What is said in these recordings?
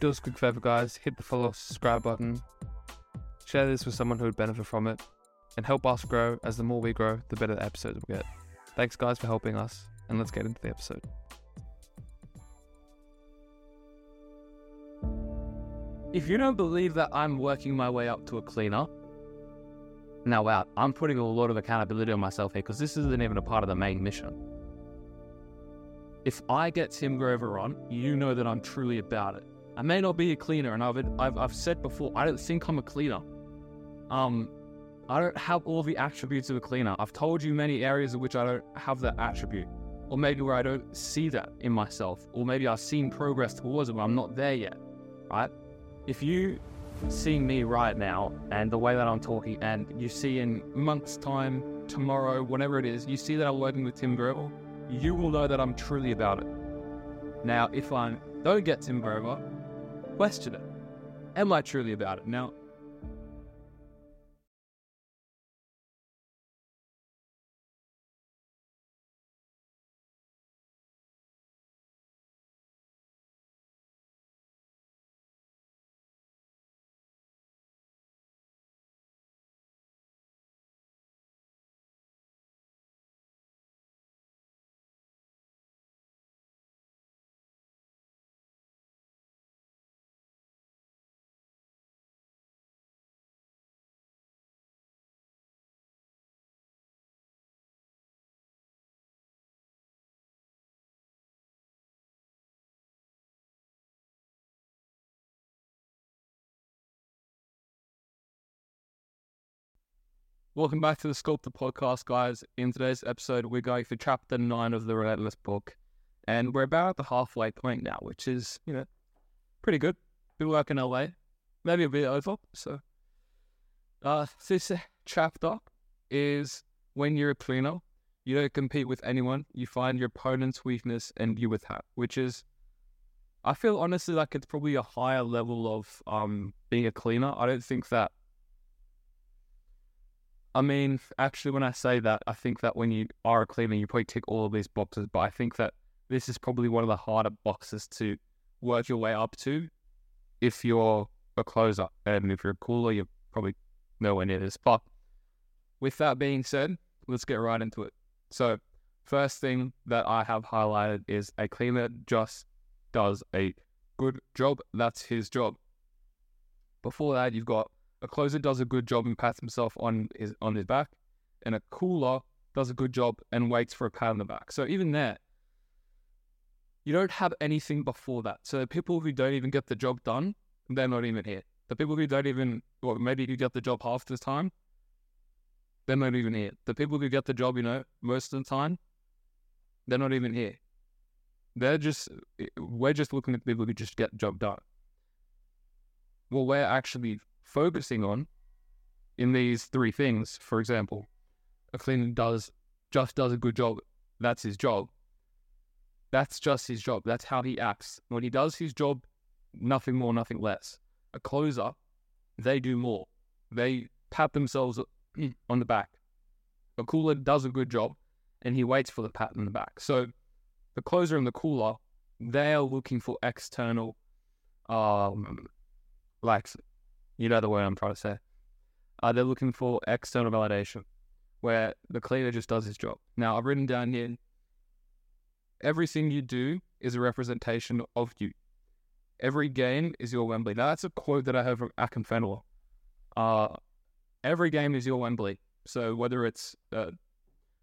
do us a quick favor, guys. Hit the follow, subscribe button. Share this with someone who would benefit from it. And help us grow, as the more we grow, the better the episodes will get. Thanks, guys, for helping us. And let's get into the episode. If you don't believe that I'm working my way up to a cleaner, now wow, I'm putting a lot of accountability on myself here because this isn't even a part of the main mission. If I get Tim Grover on, you know that I'm truly about it. I may not be a cleaner, and I've, I've, I've said before, I don't think I'm a cleaner. Um, I don't have all the attributes of a cleaner. I've told you many areas in which I don't have that attribute, or maybe where I don't see that in myself, or maybe I've seen progress towards it, but I'm not there yet, right? If you see me right now and the way that I'm talking, and you see in months' time, tomorrow, whatever it is, you see that I'm working with Tim Grover, you will know that I'm truly about it. Now, if I don't get Tim Grover, question it. Am I truly about it? Now, Welcome back to the Sculpted podcast, guys. In today's episode, we're going through chapter nine of the Relentless book, and we're about at the halfway point now, which is, you know, pretty good. Been working our way, maybe a bit over. So, uh, this chapter is when you're a cleaner, you don't compete with anyone. You find your opponent's weakness and you attack, which is, I feel honestly like it's probably a higher level of um being a cleaner. I don't think that I mean, actually, when I say that, I think that when you are a cleaner, you probably tick all of these boxes. But I think that this is probably one of the harder boxes to work your way up to if you're a closer. And if you're a cooler, you're probably nowhere near this. But with that being said, let's get right into it. So, first thing that I have highlighted is a cleaner just does a good job. That's his job. Before that, you've got a closer does a good job and pats himself on his on his back, and a cooler does a good job and waits for a pat on the back. So even there, you don't have anything before that. So the people who don't even get the job done, they're not even here. The people who don't even, well, maybe you get the job half the time, they're not even here. The people who get the job, you know, most of the time, they're not even here. They're just, we're just looking at people who just get the job done. Well, we're actually focusing on in these three things, for example, a cleaner does just does a good job. That's his job. That's just his job. That's how he acts. When he does his job, nothing more, nothing less. A closer, they do more. They pat themselves on the back. A cooler does a good job and he waits for the pat on the back. So the closer and the cooler, they are looking for external um like you know the word I'm trying to say. Uh, they're looking for external validation, where the cleaner just does his job. Now, I've written down here everything you do is a representation of you. Every game is your Wembley. Now, that's a quote that I heard from Akinfenwa. Uh, every game is your Wembley. So, whether it's a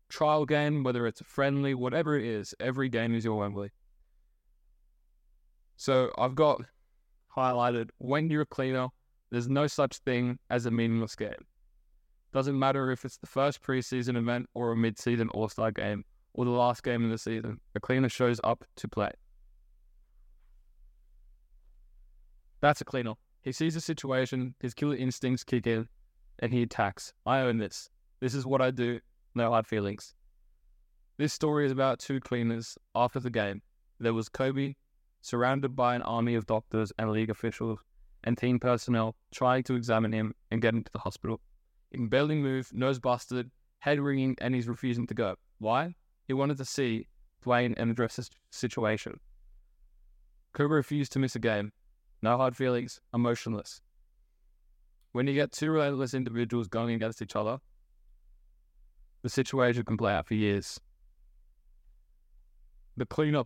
trial game, whether it's a friendly, whatever it is, every game is your Wembley. So, I've got highlighted when you're a cleaner, there's no such thing as a meaningless game. Doesn't matter if it's the first preseason event or a mid-season All-Star game or the last game of the season. A cleaner shows up to play. That's a cleaner. He sees the situation, his killer instincts kick in, and he attacks. I own this. This is what I do. No hard feelings. This story is about two cleaners after the game. There was Kobe, surrounded by an army of doctors and league officials and team personnel trying to examine him and get him to the hospital. He can barely move, nose busted, head ringing, and he's refusing to go. Why? He wanted to see Dwyane and address the situation. Kobe refused to miss a game. no hard feelings, emotionless. When you get two relentless individuals going against each other, the situation can play out for years. The cleaner,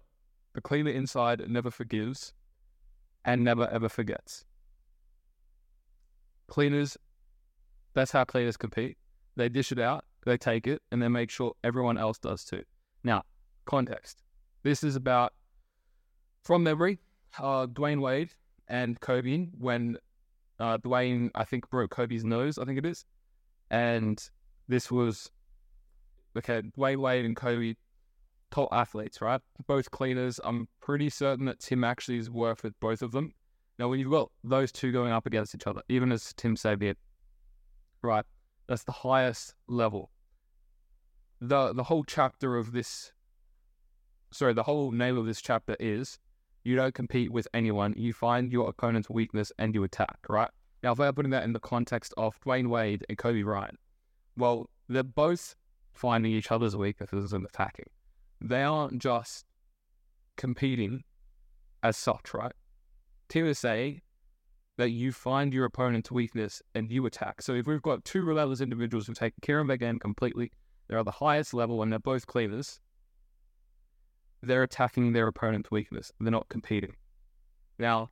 the cleaner inside never forgives and never ever forgets. Cleaners, that's how cleaners compete. They dish it out, they take it, and they make sure everyone else does too. Now, context. This is about, from memory, uh, Dwyane Wade and Kobe when uh, Dwyane, I think, broke Kobe's nose, I think it is. And this was, okay, Dwyane Wade and Kobe, top athletes, right? Both cleaners. I'm pretty certain that Tim actually is worth with both of them. Now, when you've got those two going up against each other, even as Tim Sabian, right, that's the highest level. The the whole chapter of this, sorry, the whole name of this chapter is you don't compete with anyone. You find your opponent's weakness and you attack, right? Now, if we're putting that in the context of Dwyane Wade and Kobe Bryant, well, they're both finding each other's weaknesses and attacking. They aren't just competing as such, right? Saying that you find your opponent's weakness and you attack. So if we've got two relentless individuals who take care of their game completely, they're at the highest level and they're both cleaners, they're attacking their opponent's weakness. They're not competing. Now,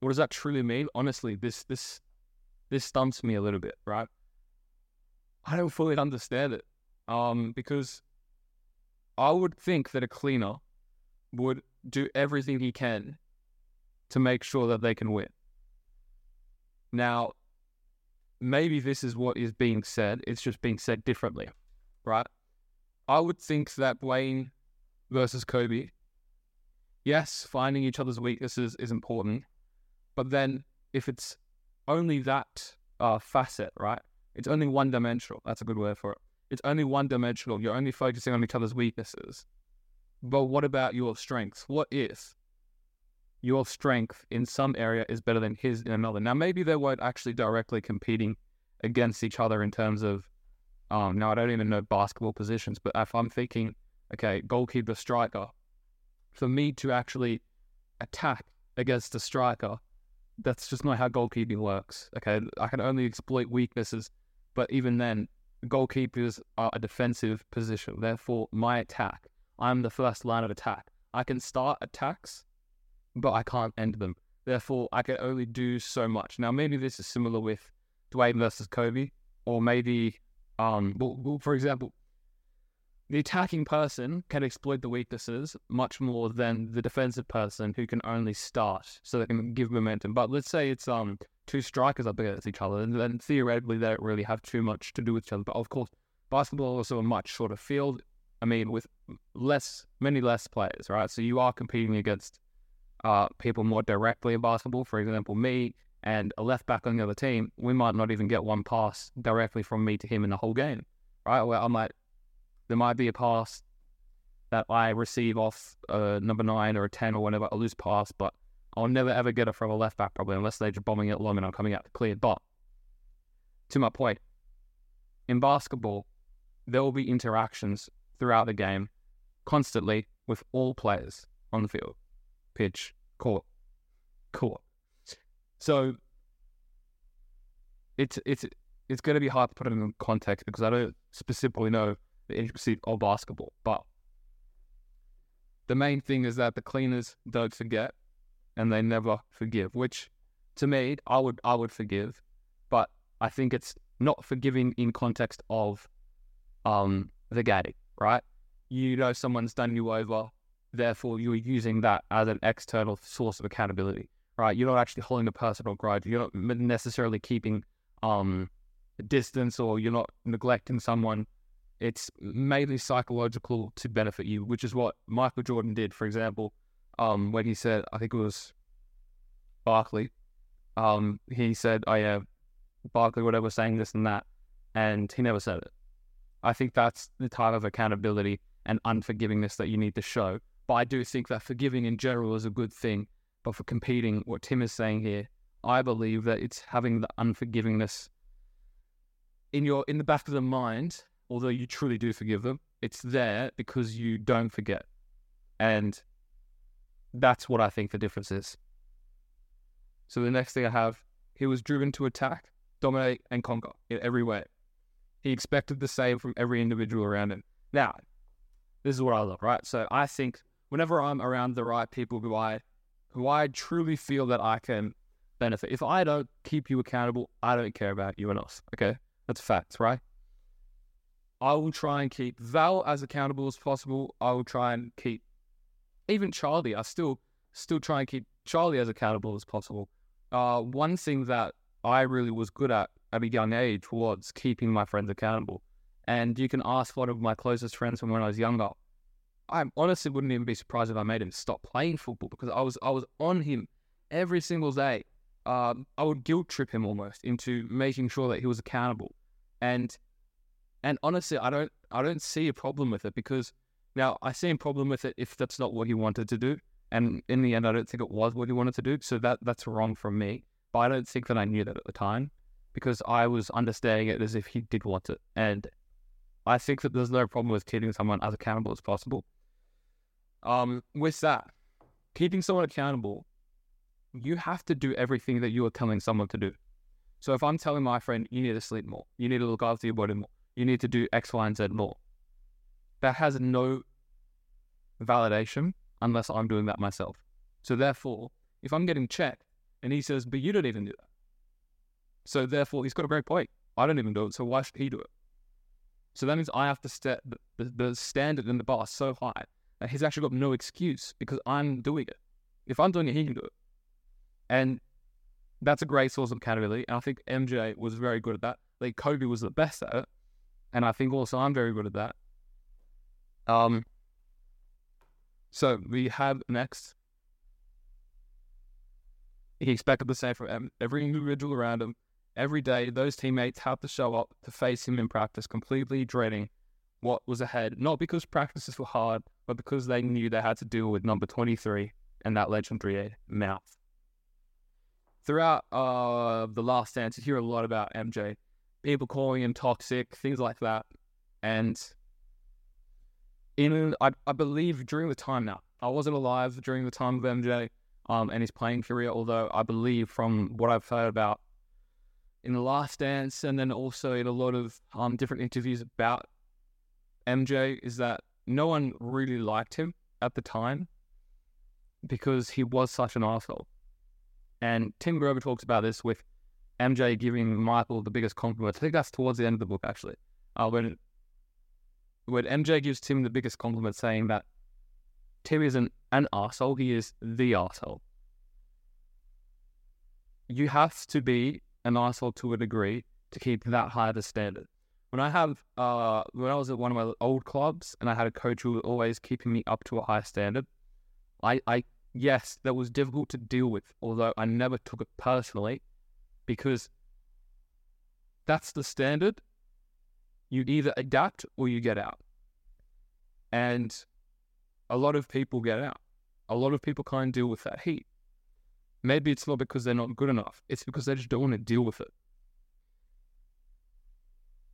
what does that truly mean? Honestly, this this this stumps me a little bit, right? I don't fully understand it. Um, because I would think that a cleaner would do everything he can to make sure that they can win. Now, maybe this is what is being said. It's just being said differently, right? I would think that Wayne versus Kobe, yes, finding each other's weaknesses is important, but then if it's only that uh, facet, right? It's only one dimensional. That's a good word for it. It's only one dimensional. You're only focusing on each other's weaknesses. But what about your strengths? What if your strength in some area is better than his in another. Now, maybe they weren't actually directly competing against each other in terms of, um, now I don't even know basketball positions, but if I'm thinking, okay, goalkeeper, striker, for me to actually attack against a striker, that's just not how goalkeeping works. Okay, I can only exploit weaknesses, but even then, goalkeepers are a defensive position. Therefore, my attack, I'm the first line of attack. I can start attacks but I can't end them. Therefore, I can only do so much. Now, maybe this is similar with Dwyane versus Kobe, or maybe, um, well, well, for example, the attacking person can exploit the weaknesses much more than the defensive person who can only start, so they can give momentum. But let's say it's um two strikers up against each other, and then theoretically they don't really have too much to do with each other. But of course, basketball is also a much shorter field. I mean, with less, many less players, right? So you are competing against uh, people more directly in basketball. For example, me and a left back on the other team, we might not even get one pass directly from me to him in the whole game, right? Where I might, there might be a pass that I receive off a number nine or a 10 or whatever, a loose pass, but I'll never ever get it from a left back probably unless they're just bombing it long and I'm coming out to clear. But to my point, in basketball, there will be interactions throughout the game constantly with all players on the field pitch, court, court. So it's it's it's going to be hard to put it in context because I don't specifically know the intricacy of basketball. But the main thing is that the cleaners don't forget and they never forgive. Which, to me, I would I would forgive, but I think it's not forgiving in context of um the game, right? You know someone's done you over, Therefore, you're using that as an external source of accountability, right? You're not actually holding a personal grudge. You're not necessarily keeping um, distance or you're not neglecting someone. It's mainly psychological to benefit you, which is what Michael Jordan did, for example, um, when he said, I think it was Barkley, um, he said, "I oh, yeah, Barkley, whatever, saying this and that," and he never said it. I think that's the type of accountability and unforgivingness that you need to show but I do think that forgiving in general is a good thing. But for competing, what Tim is saying here, I believe that it's having the unforgivingness in your in the back of the mind, although you truly do forgive them, it's there because you don't forget. And that's what I think the difference is. So the next thing I have, he was driven to attack, dominate, and conquer in every way. He expected the same from every individual around him. Now, this is what I love, right? So I think whenever I'm around the right people who I who I truly feel that I can benefit. If I don't keep you accountable, I don't care about you enough. Okay. That's facts, right? I will try and keep Val as accountable as possible. I will try and keep even Charlie. I still still try and keep Charlie as accountable as possible. Uh, one thing that I really was good at at a young age was keeping my friends accountable. And you can ask one of my closest friends from when I was younger. I honestly wouldn't even be surprised if I made him stop playing football because I was I was on him every single day. Um, I would guilt trip him almost into making sure that he was accountable. And and honestly, I don't I don't see a problem with it because now I see a problem with it if that's not what he wanted to do. And in the end, I don't think it was what he wanted to do. So that that's wrong from me. But I don't think that I knew that at the time because I was understanding it as if he did want it. And I think that there's no problem with keeping someone as accountable as possible. Um, with that, keeping someone accountable, you have to do everything that you are telling someone to do. So if I'm telling my friend, you need to sleep more, you need to look after your body more, you need to do X, Y, and Z more. That has no validation unless I'm doing that myself. So therefore, if I'm getting checked and he says, but you don't even do that. So therefore, he's got a great point. I don't even do it. So why should he do it? So that means I have to set the, the, standard in the bar so high he's actually got no excuse because I'm doing it. If I'm doing it, he can do it. And that's a great source of accountability. And I think MJ was very good at that. Like Kobe was the best at it. And I think also I'm very good at that. Um, so we have next. He expected the same from every individual around him. Every day, those teammates had to show up to face him in practice, completely dreading what was ahead. Not because practices were hard, but because they knew they had to deal with number 23 and that legendary mouth. Throughout uh, the last dance, you hear a lot about MJ, people calling him toxic, things like that. And in I, I believe during the time now, I wasn't alive during the time of MJ um, and his playing career, although I believe from what I've heard about in the last dance and then also in a lot of um, different interviews about MJ is that no one really liked him at the time because he was such an asshole. And Tim Grover talks about this with MJ giving Michael the biggest compliment. I think that's towards the end of the book, actually. Uh, when when MJ gives Tim the biggest compliment, saying that Tim isn't an asshole, he is the asshole. You have to be an asshole to a degree to keep that high of a standard. When I have, uh, when I was at one of my old clubs and I had a coach who was always keeping me up to a high standard, I, I, yes, that was difficult to deal with, although I never took it personally because that's the standard. You either adapt or you get out. And a lot of people get out. A lot of people can't deal with that heat. Maybe it's not because they're not good enough, it's because they just don't want to deal with it.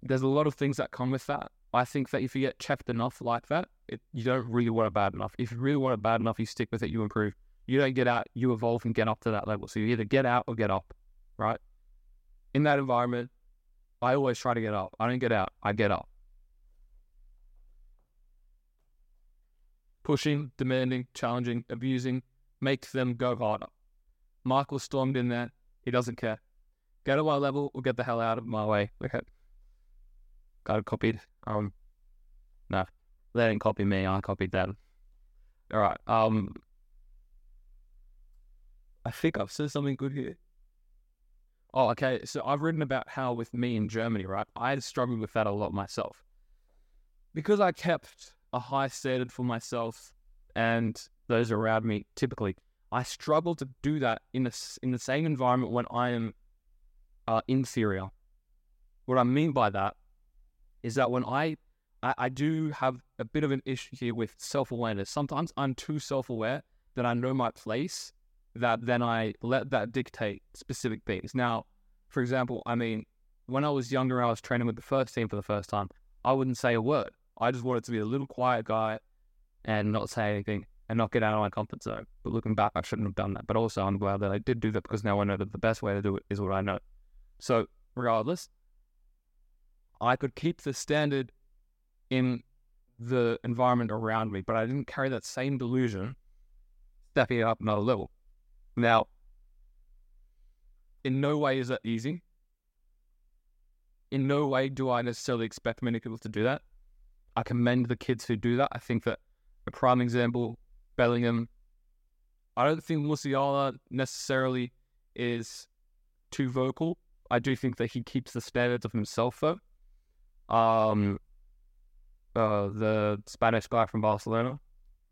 There's a lot of things that come with that. I think that if you get checked enough like that, it, you don't really want it bad enough. If you really want it bad enough, you stick with it, you improve. You don't get out, you evolve and get up to that level. So you either get out or get up, right? In that environment, I always try to get up. I don't get out, I get up. Pushing, demanding, challenging, abusing makes them go harder. Michael stormed in there. He doesn't care. Get to my level or get the hell out of my way. Okay. Got copied. Um, no, they didn't copy me. I copied them. All right. Um, I think I've said something good here. Oh, okay. So I've written about how with me in Germany, right? I had struggled with that a lot myself because I kept a high standard for myself and those around me. Typically, I struggle to do that in the in the same environment when I am uh, inferior. What I mean by that is that when I, I, I do have a bit of an issue here with self awareness. Sometimes I'm too self aware that I know my place, that then I let that dictate specific things. Now, for example, I mean, when I was younger, I was training with the first team for the first time. I wouldn't say a word. I just wanted to be a little quiet guy and not say anything and not get out of my comfort zone. But looking back, I shouldn't have done that. But also, I'm glad that I did do that because now I know that the best way to do it is what I know. So, regardless, I could keep the standard in the environment around me, but I didn't carry that same delusion stepping it up another level. Now, in no way is that easy. In no way do I necessarily expect many people to do that. I commend the kids who do that. I think that a prime example, Bellingham. I don't think Musiala necessarily is too vocal. I do think that he keeps the standards of himself though. Um, uh, the Spanish guy from Barcelona,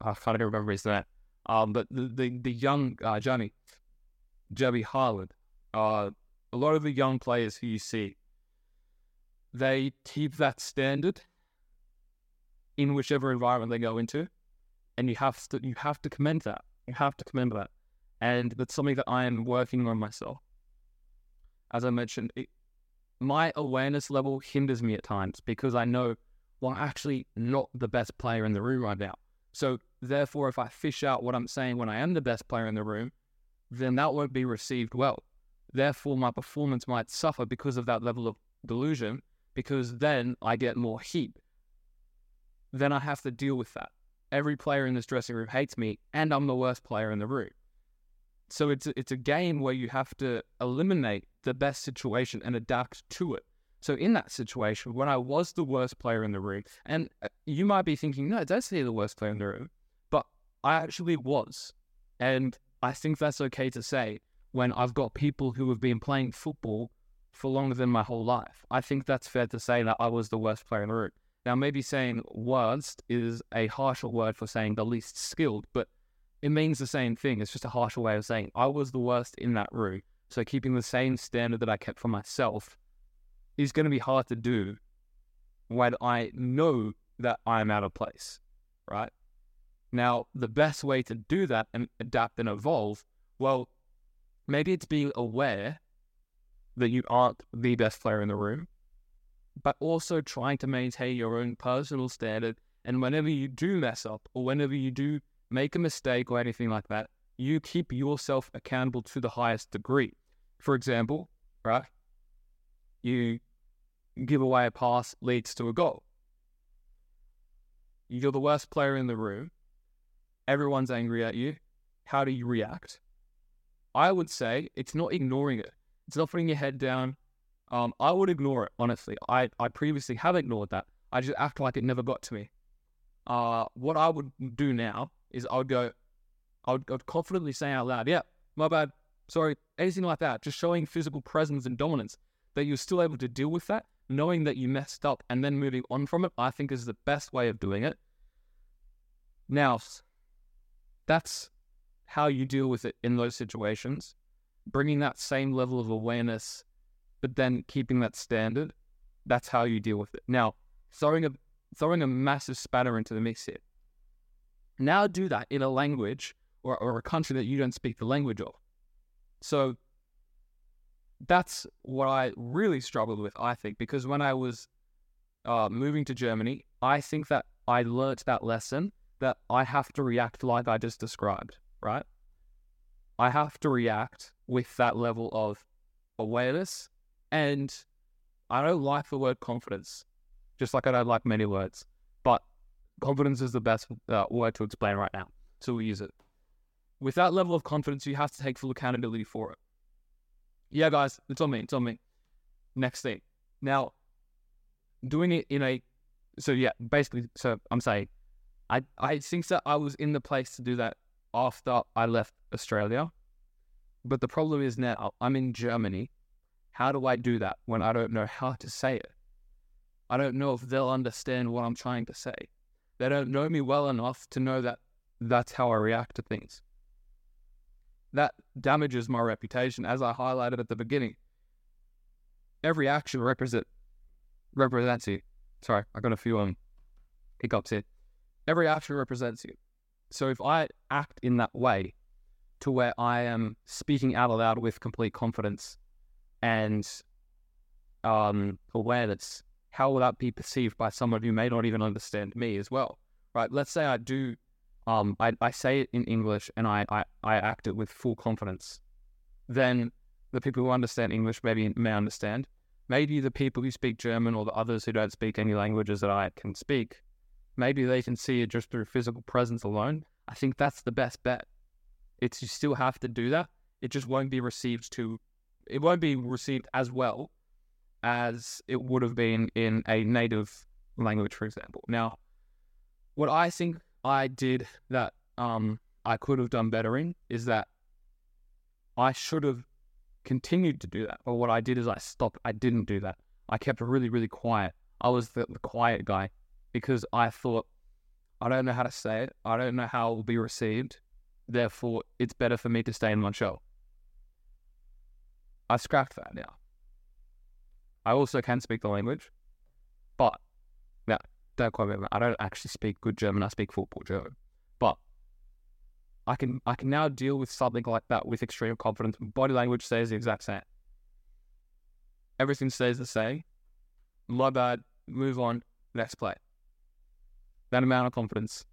I can't even remember his name. Um, but the the, the young uh, Johnny, Jebby Harland. uh, a lot of the young players who you see, they keep that standard in whichever environment they go into, and you have to you have to commend that. You have to commend that, and that's something that I am working on myself. As I mentioned, it, my awareness level hinders me at times because I know, well, I'm actually not the best player in the room right now. So therefore, if I fish out what I'm saying when I am the best player in the room, then that won't be received well. Therefore, my performance might suffer because of that level of delusion, because then I get more heat. Then I have to deal with that. Every player in this dressing room hates me, and I'm the worst player in the room. So it's a, it's a game where you have to eliminate the best situation and adapt to it. So in that situation, when I was the worst player in the room, and uh, you might be thinking, no, that's the worst player in the room, but I actually was, and I think that's okay to say when I've got people who have been playing football for longer than my whole life. I think that's fair to say that I was the worst player in the room. Now, maybe saying worst is a harsher word for saying the least skilled, but it means the same thing. It's just a harsher way of saying I was the worst in that room. So keeping the same standard that I kept for myself is going to be hard to do when I know that I'm out of place, right? Now, the best way to do that and adapt and evolve, well, maybe it's being aware that you aren't the best player in the room, but also trying to maintain your own personal standard. And whenever you do mess up or whenever you do make a mistake or anything like that, you keep yourself accountable to the highest degree. For example, right? You give away a pass leads to a goal. You're the worst player in the room. Everyone's angry at you. How do you react? I would say it's not ignoring it. It's not putting your head down. Um, I would ignore it, honestly. I, I previously have ignored that. I just act like it never got to me. Uh, what I would do now is I would go, I would, I would confidently say out loud, yeah, my bad, sorry, anything like that. Just showing physical presence and dominance that you're still able to deal with that, knowing that you messed up and then moving on from it, I think is the best way of doing it. Now, that's how you deal with it in those situations, bringing that same level of awareness, but then keeping that standard. That's how you deal with it. Now, throwing a throwing a massive spanner into the mix here. Now do that in a language or, or a country that you don't speak the language of. So that's what I really struggled with, I think, because when I was uh, moving to Germany, I think that I learnt that lesson that I have to react like I just described right? I have to react with that level of awareness. And I don't like the word confidence, just like I don't like many words. Confidence is the best uh, word to explain right now. So we use it. With that level of confidence, you have to take full accountability for it. Yeah, guys, it's on me. It's on me. Next thing. Now, doing it in a so yeah, basically, so I'm saying, I I think that I was in the place to do that after I left Australia. But the problem is now I'm in Germany. How do I do that when I don't know how to say it? I don't know if they'll understand what I'm trying to say. They don't know me well enough to know that that's how I react to things. That damages my reputation, as I highlighted at the beginning. Every action represent represents you. Sorry, I got a few um hiccups here. Every action represents you. So if I act in that way to where I am speaking out aloud with complete confidence and um, awareness, how will that be perceived by someone who may not even understand me as well? Right? Let's say I do um, I, I say it in English and I, I, I act it with full confidence, then the people who understand English maybe may understand. Maybe the people who speak German or the others who don't speak any languages that I can speak, maybe they can see it just through physical presence alone. I think that's the best bet. It's you still have to do that. It just won't be received to it won't be received as well as it would have been in a native language, for example. Now, what I think I did that um, I could have done better in is that I should have continued to do that. But what I did is I stopped. I didn't do that. I kept really, really quiet. I was the, the quiet guy because I thought, I don't know how to say it. I don't know how it will be received. Therefore, it's better for me to stay in my shell. I scrapped that now. I also can speak the language, but now don't quote me. I don't actually speak good German. I speak football German, but I can I can now deal with something like that with extreme confidence. Body language stays the exact same. Everything stays the same. My bad. Move on. Next play. That amount of confidence,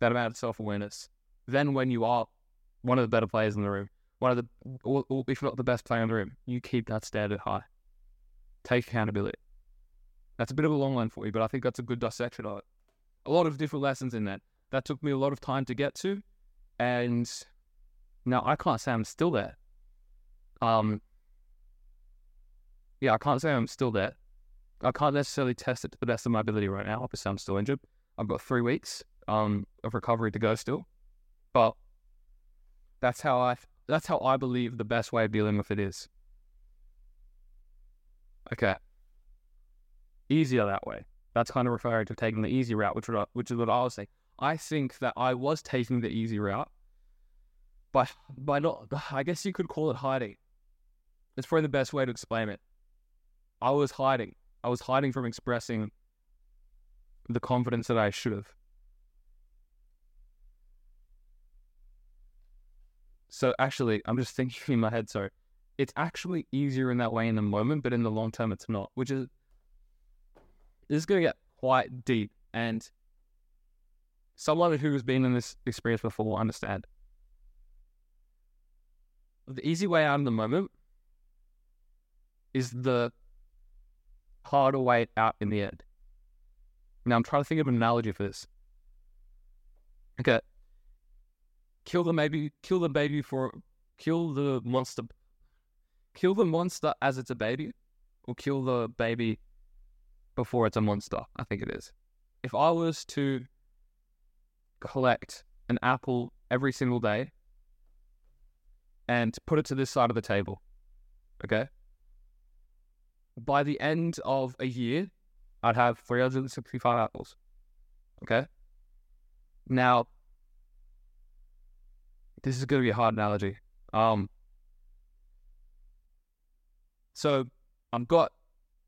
that amount of self awareness. Then when you are one of the better players in the room, one of the, or, if not the best player in the room, you keep that standard high. Take accountability. That's a bit of a long line for you, but I think that's a good dissection of it. A lot of different lessons in that. That took me a lot of time to get to, and now I can't say I'm still there. Um, yeah, I can't say I'm still there. I can't necessarily test it to the best of my ability right now. Obviously, I'm still injured. I've got three weeks um, of recovery to go still, but that's how I that's how I believe the best way of dealing with it is. Okay. Easier that way. That's kind of referring to taking the easy route, which, which is what I was saying. I think that I was taking the easy route, but by not, I guess you could call it hiding. It's probably the best way to explain it. I was hiding. I was hiding from expressing the confidence that I should have. So actually, I'm just thinking in my head, sorry. It's actually easier in that way in the moment, but in the long term, it's not, which is, this is going to get quite deep. And someone who has been in this experience before will understand. The easy way out in the moment is the harder way out in the end. Now, I'm trying to think of an analogy for this. Okay, kill the baby, kill the baby for, kill the monster, kill the monster as it's a baby, or kill the baby before it's a monster. I think it is. If I was to collect an apple every single day and put it to this side of the table, okay. By the end of a year, I'd have 365 apples. Okay. Now, this is going to be a hard analogy. Um, so I've got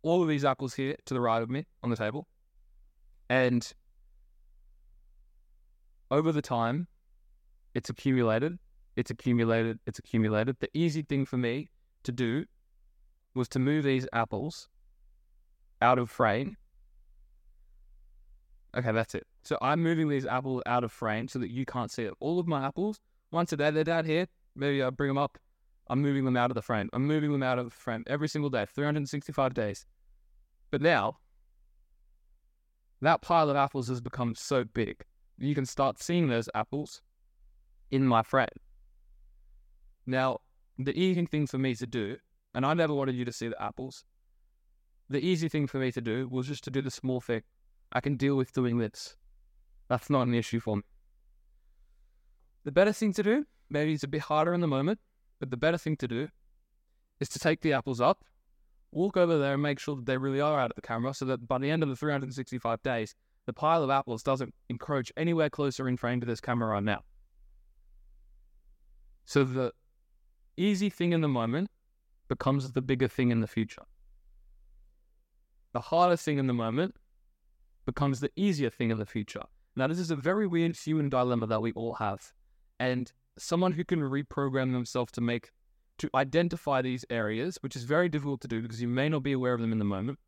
all of these apples here to the right of me on the table, and over the time, it's accumulated, it's accumulated, it's accumulated. The easy thing for me to do was to move these apples out of frame. Okay, that's it. So I'm moving these apples out of frame so that you can't see it. All of my apples once a day they're down here. Maybe I bring them up. I'm moving them out of the frame. I'm moving them out of the frame every single day, 365 days. But now, that pile of apples has become so big, you can start seeing those apples in my frame. Now, the easy thing for me to do, and I never wanted you to see the apples, the easy thing for me to do was just to do the small thing. I can deal with doing this. That's not an issue for me. The better thing to do, maybe it's a bit harder in the moment, but the better thing to do is to take the apples up, walk over there and make sure that they really are out of the camera so that by the end of the 365 days, the pile of apples doesn't encroach anywhere closer in frame to this camera right now. So the easy thing in the moment becomes the bigger thing in the future. The harder thing in the moment becomes the easier thing in the future. Now, this is a very weird human dilemma that we all have and someone who can reprogram themselves to make to identify these areas, which is very difficult to do because you may not be aware of them in the moment,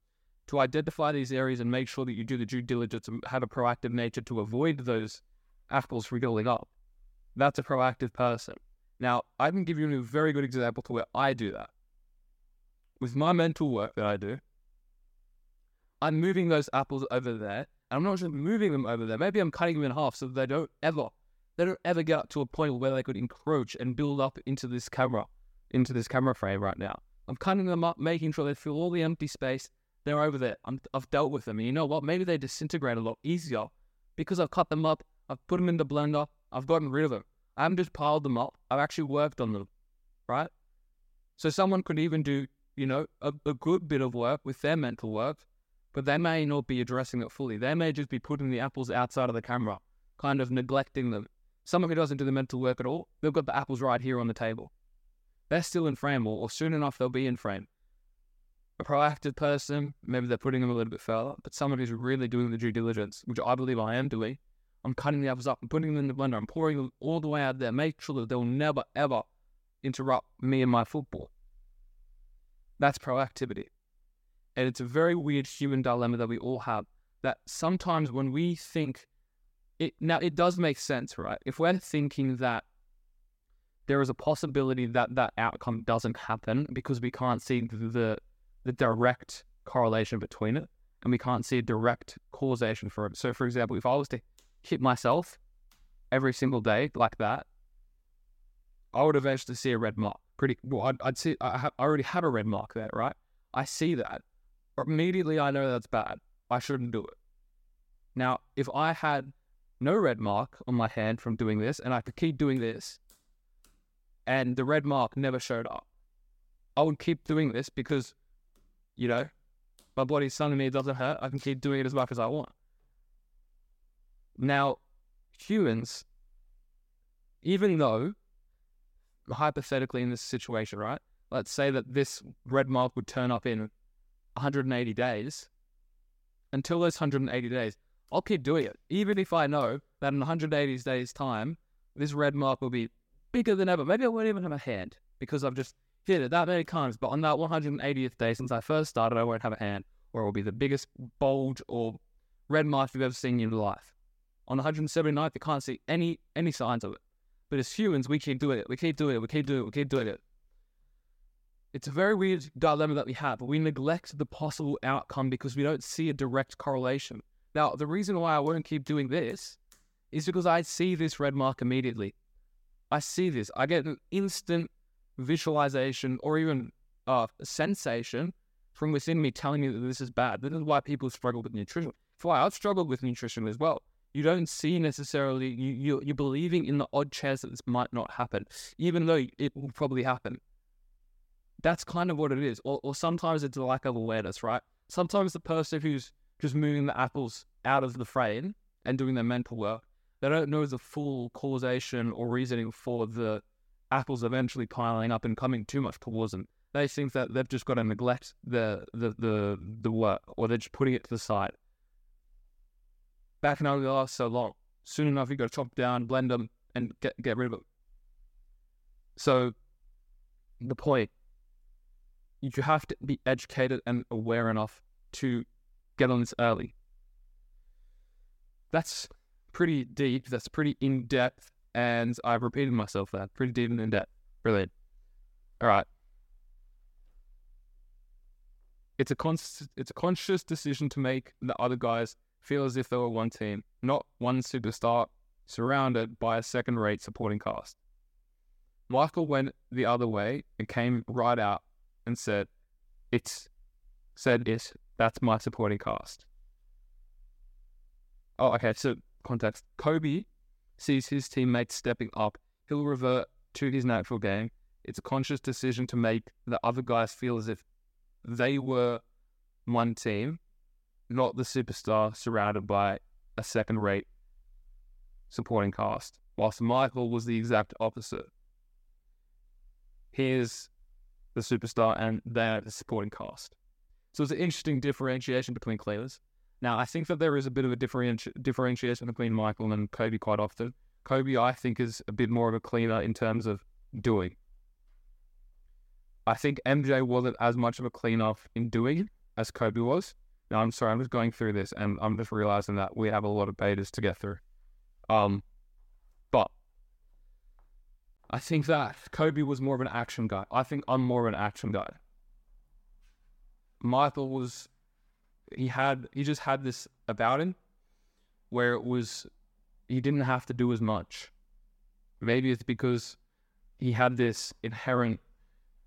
to identify these areas and make sure that you do the due diligence and have a proactive nature to avoid those apples from building up. That's a proactive person. Now, I can give you a very good example to where I do that. With my mental work that I do, I'm moving those apples over there. And I'm not just moving them over there. Maybe I'm cutting them in half so they don't ever, they don't ever get up to a point where they could encroach and build up into this camera, into this camera frame right now. I'm cutting them up, making sure they fill all the empty space. They're over there. i have dealt with them. And you know what? Maybe they disintegrate a lot easier because I've cut them up. I've put them in the blender. I've gotten rid of them. I haven't just piled them up. I've actually worked on them, right? So someone could even do, you know, a, a good bit of work with their mental work but they may not be addressing it fully. They may just be putting the apples outside of the camera, kind of neglecting them. Someone who doesn't do the mental work at all, they've got the apples right here on the table. They're still in frame, or, or soon enough they'll be in frame. A proactive person, maybe they're putting them a little bit further, but someone who's really doing the due diligence, which I believe I am doing, I'm cutting the apples up and putting them in the blender. I'm pouring them all the way out there. Make sure that they'll never, ever interrupt me and my football. That's proactivity. And it's a very weird human dilemma that we all have that sometimes when we think it now it does make sense, right? If we're thinking that there is a possibility that that outcome doesn't happen because we can't see the the direct correlation between it and we can't see a direct causation for it. So for example, if I was to hit myself every single day like that, I would eventually see a red mark. Pretty well, I'd, I'd see I, have, I already have a red mark there, right? I see that, immediately I know that's bad. I shouldn't do it. Now, if I had no red mark on my hand from doing this and I could keep doing this and the red mark never showed up, I would keep doing this because, you know, my body's telling me it doesn't hurt. I can keep doing it as much as I want. Now, humans, even though hypothetically in this situation, right? Let's say that this red mark would turn up in 180 days, until those 180 days, I'll keep doing it. Even if I know that in 180 days' time, this red mark will be bigger than ever. Maybe I won't even have a hand because I've just hit it that many times. But on that 180th day since I first started, I won't have a hand, or it will be the biggest bulge or red mark you've ever seen in your life. On the 179th, you can't see any any signs of it. But as humans, we keep doing it. We keep doing it. We keep doing it. We keep doing it. It's a very weird dilemma that we have. We neglect the possible outcome because we don't see a direct correlation. Now, the reason why I won't keep doing this is because I see this red mark immediately. I see this. I get an instant visualization or even uh, a sensation from within me telling me that this is bad. This is why people struggle with nutrition. Why I've struggled with nutrition as well. You don't see necessarily, you, you, you're believing in the odd chance that this might not happen, even though it will probably happen that's kind of what it is. Or, or sometimes it's a lack of awareness, right? Sometimes the person who's just moving the apples out of the frame and doing their mental work, they don't know the full causation or reasoning for the apples eventually piling up and coming too much towards them. They think that they've just got to neglect the the the, the work or they're just putting it to the side. That can only last so long. Soon enough, you've got to chop down, blend them, and get get rid of them. So, the point you have to be educated and aware enough to get on this early. That's pretty deep. That's pretty in depth. And I've repeated myself that pretty deep and in depth. Brilliant. All right. It's a con- it's a conscious decision to make the other guys feel as if they were one team, not one superstar surrounded by a second rate supporting cast. Michael went the other way and came right out and said, "It's said it. That's my supporting cast." Oh, okay. So context: Kobe sees his teammates stepping up. He'll revert to his natural game. It's a conscious decision to make the other guys feel as if they were one team, not the superstar surrounded by a second-rate supporting cast. Whilst Michael was the exact opposite. Here's the superstar, and they're the supporting cast. So it's an interesting differentiation between cleaners. Now, I think that there is a bit of a differenti- differentiation between Michael and Kobe quite often. Kobe, I think, is a bit more of a cleaner in terms of doing. I think MJ wasn't as much of a cleaner in doing as Kobe was. Now, I'm sorry, I'm just going through this and I'm just realizing that we have a lot of betas to get through. Um, but I think that Kobe was more of an action guy. I think I'm more of an action guy. Michael was he had he just had this about him where it was he didn't have to do as much. Maybe it's because he had this inherent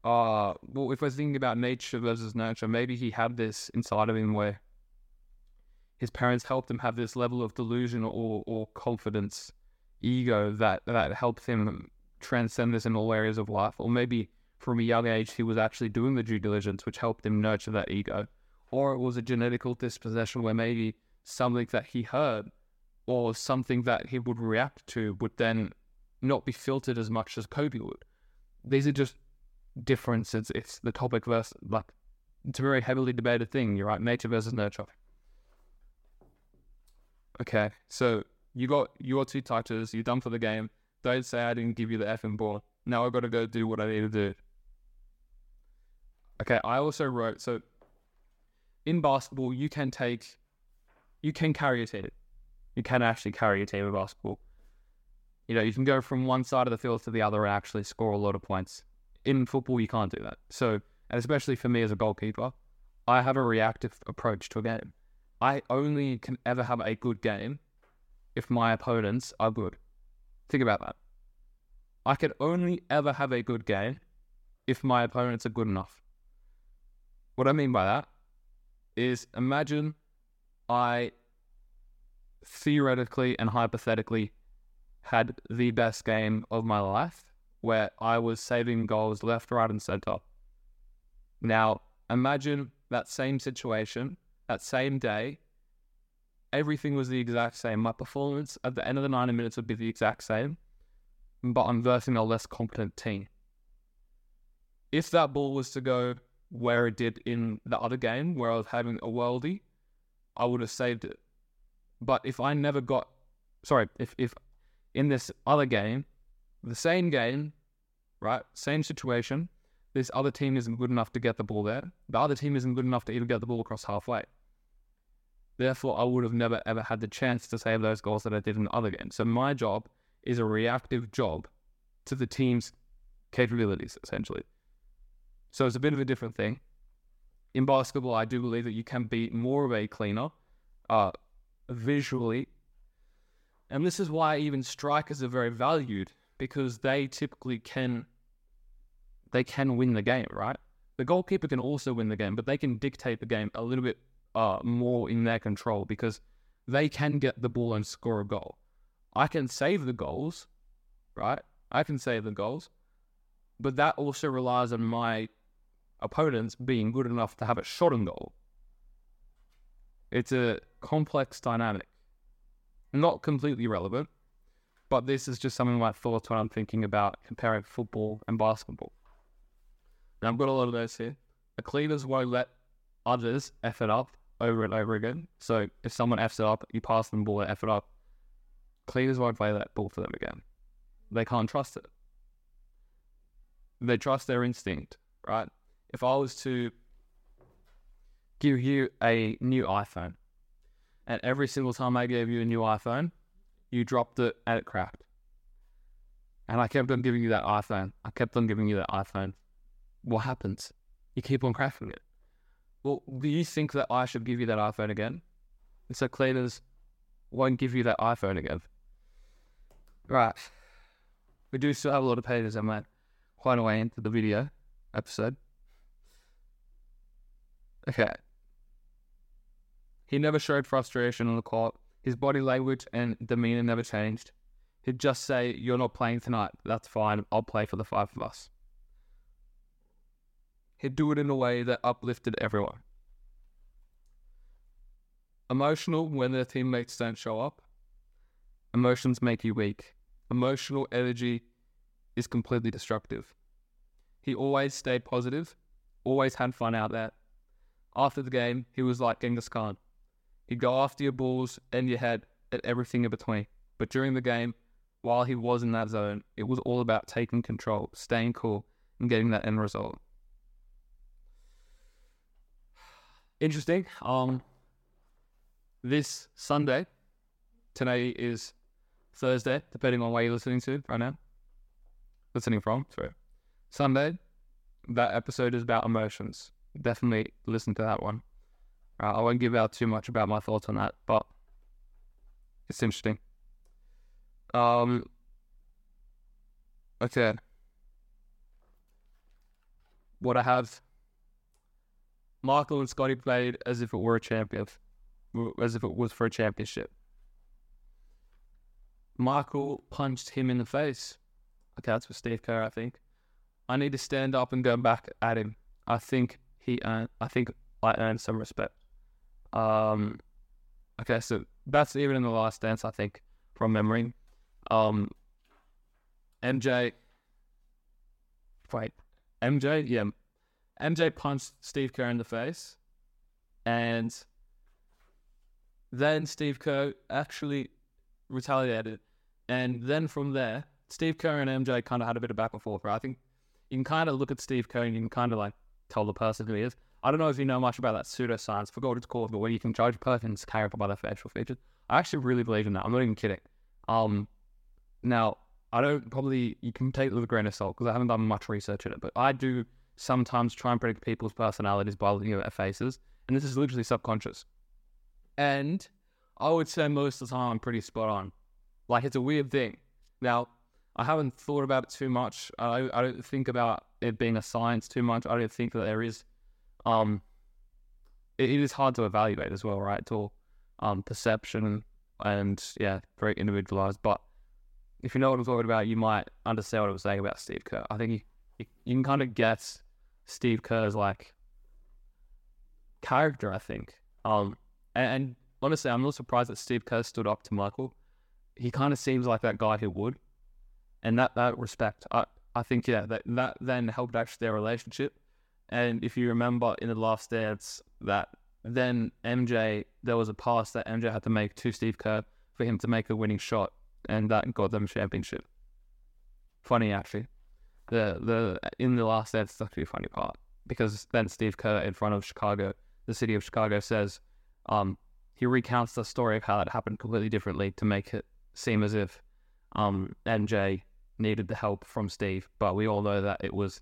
uh well if we're thinking about nature versus nurture, maybe he had this inside of him where his parents helped him have this level of delusion or, or confidence, ego that that helped him transcend this in all areas of life. Or maybe from a young age he was actually doing the due diligence which helped him nurture that ego. Or it was a genetical disposition where maybe something that he heard or something that he would react to would then not be filtered as much as Kobe would. These are just differences. It's the topic versus like it's a very heavily debated thing. You're right, nature versus nurture. Okay, so you got your two touches. You're done for the game. Don't say I didn't give you the effing ball. Now I've got to go do what I need to do. Okay, I also wrote so in basketball you can take you can carry a team. You can actually carry a team in basketball. You know, you can go from one side of the field to the other and actually score a lot of points. In football, you can't do that. So, and especially for me as a goalkeeper, I have a reactive approach to a game. I only can ever have a good game if my opponents are good. Think about that. I can only ever have a good game if my opponents are good enough. What I mean by that is imagine I theoretically and hypothetically had the best game of my life where I was saving goals left, right, and center. Now, imagine that same situation, that same day, everything was the exact same. My performance at the end of the 90 minutes would be the exact same, but I'm versing a less competent team. If that ball was to go where it did in the other game, where I was having a worldie, I would have saved it. But if I never got, sorry, if, if in this other game, the same game, right? Same situation. This other team isn't good enough to get the ball there. The other team isn't good enough to even get the ball across halfway. Therefore, I would have never ever had the chance to save those goals that I did in the other game. So my job is a reactive job to the team's capabilities, essentially. So it's a bit of a different thing. In basketball, I do believe that you can be more of a cleaner, uh, visually and this is why even strikers are very valued because they typically can they can win the game, right? The goalkeeper can also win the game, but they can dictate the game a little bit uh, more in their control because they can get the ball and score a goal. I can save the goals, right? I can save the goals, but that also relies on my opponents being good enough to have a shot on goal. It's a complex dynamic not completely relevant, but this is just something my thoughts when I'm thinking about comparing football and basketball. Now, I've got a lot of those here. The cleaners won't let others F it up over and over again. So if someone Fs it up, you pass them the ball and F it up. Cleaners won't play that ball for them again. They can't trust it. They trust their instinct, right? If I was to give you a new iPhone, and every single time I gave you a new iPhone, you dropped it and it cracked. And I kept on giving you that iPhone. I kept on giving you that iPhone. What happens? You keep on cracking it. Well, do you think that I should give you that iPhone again? And so cleaners won't give you that iPhone again. Right. We do still have a lot of pages I'm at quite a way into the video episode. Okay. He never showed frustration on the court. His body language and demeanor never changed. He'd just say, You're not playing tonight. That's fine. I'll play for the five of us. He'd do it in a way that uplifted everyone. Emotional when their teammates don't show up. Emotions make you weak. Emotional energy is completely destructive. He always stayed positive, always had fun out there. After the game, he was like Genghis Khan. He'd go after your balls and your head and everything in between. But during the game, while he was in that zone, it was all about taking control, staying cool, and getting that end result. Interesting. Um, this Sunday, today is Thursday, depending on where you're listening to right now. listening from. Sorry. Sunday, that episode is about emotions. Definitely listen to that one. Uh, I won't give out too much about my thoughts on that, but it's interesting. Um. Okay. What I have. Michael and Scottie played as if it were a champion, as if it was for a championship. Michael punched him in the face. Okay, that's for Steve Kerr, I think. I need to stand up and go back at him. I think he earned, I think I earned some respect. Um, okay, so that's even in the last dance, I think, from memory. Um, MJ, wait, MJ, yeah, MJ punched Steve Kerr in the face, and then Steve Kerr actually retaliated, and then from there, Steve Kerr and MJ kind of had a bit of back and forth. Right? I think you can kind of look at Steve Kerr and you can kind of like tell the person who is. I don't know if you know much about that pseudoscience, forgot what it's called, but where you can judge a person's character by their facial features. I actually really believe in that. I'm not even kidding. Um, now I don't probably you can take it with a grain of salt because I haven't done much research in it, but I do sometimes try and predict people's personalities by looking at their faces, and this is literally subconscious. And I would say most of the time I'm pretty spot on. Like it's a weird thing. Now I haven't thought about it too much. I, I don't think about it being a science too much. I don't think that there is. Um, it, it is hard to evaluate as well, right? All um, perception and yeah, very individualized. But if you know what I'm talking about, you might understand what I was saying about Steve Kerr. I think you, you, you can kind of guess Steve Kerr's like character. I think. Um, and, and honestly, I'm not surprised that Steve Kerr stood up to Michael. He kind of seems like that guy who would and that that respect, I I think yeah, that that then helped actually their relationship. And if you remember in the last dance, that then MJ there was a pass that MJ had to make to Steve Kerr for him to make a winning shot, and that got them championship. Funny actually, the the in the last dance, it's actually a funny part because then Steve Kerr in front of Chicago, the city of Chicago, says, um, he recounts the story of how it happened completely differently to make it seem as if um, MJ needed the help from Steve, but we all know that it was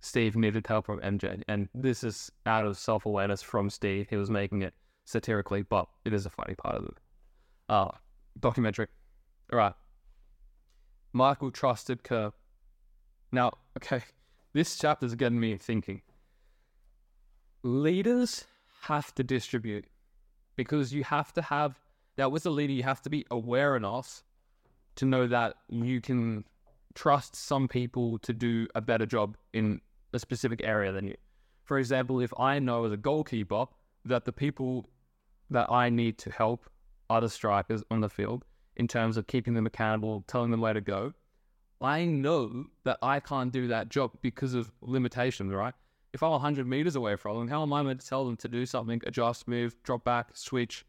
Steve needed help from MJ, and this is out of self awareness from Steve. He was making it satirically, but it is a funny part of the uh, documentary. All right, Michael trusted Kerr. Now, okay, this chapter is getting me thinking. Leaders have to distribute because you have to have now with a leader you have to be aware enough to know that you can trust some people to do a better job in a specific area than you. For example, if I know as a goalkeeper that the people that I need to help other strikers on the field in terms of keeping them accountable, telling them where to go, I know that I can't do that job because of limitations, right? If I'm 100 meters away from them, how am I meant to tell them to do something, adjust, move, drop back, switch?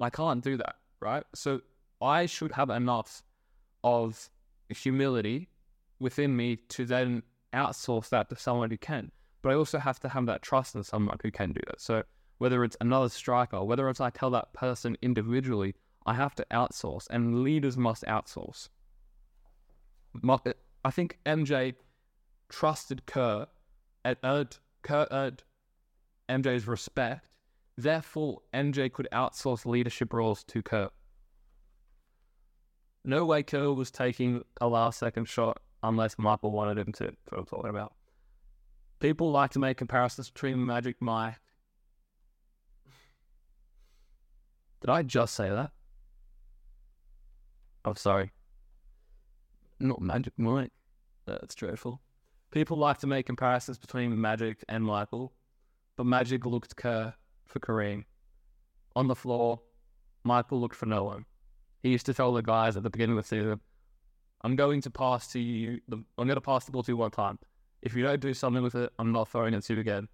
I can't do that, right? So I should have enough of humility within me to then outsource that to someone who can. But I also have to have that trust in someone who can do that. So whether it's another striker, whether it's I tell that person individually, I have to outsource, and leaders must outsource. I think MJ trusted Kerr and earned, Kerr earned MJ's respect. Therefore, MJ could outsource leadership roles to Kerr. No way Kerr was taking a last second shot unless Michael wanted him to. That's what I'm talking about. People like to make comparisons between Magic Mike. Did I just say that? I'm oh, sorry. Not Magic Mike. That's dreadful. People like to make comparisons between Magic and Michael, but Magic looked Kerr for Kareem. On the floor, Michael looked for no one. He used to tell the guys at the beginning of the season, I'm going to pass to you, I'm going to pass the ball to you one time. If you don't do something with it, I'm not throwing it to you again.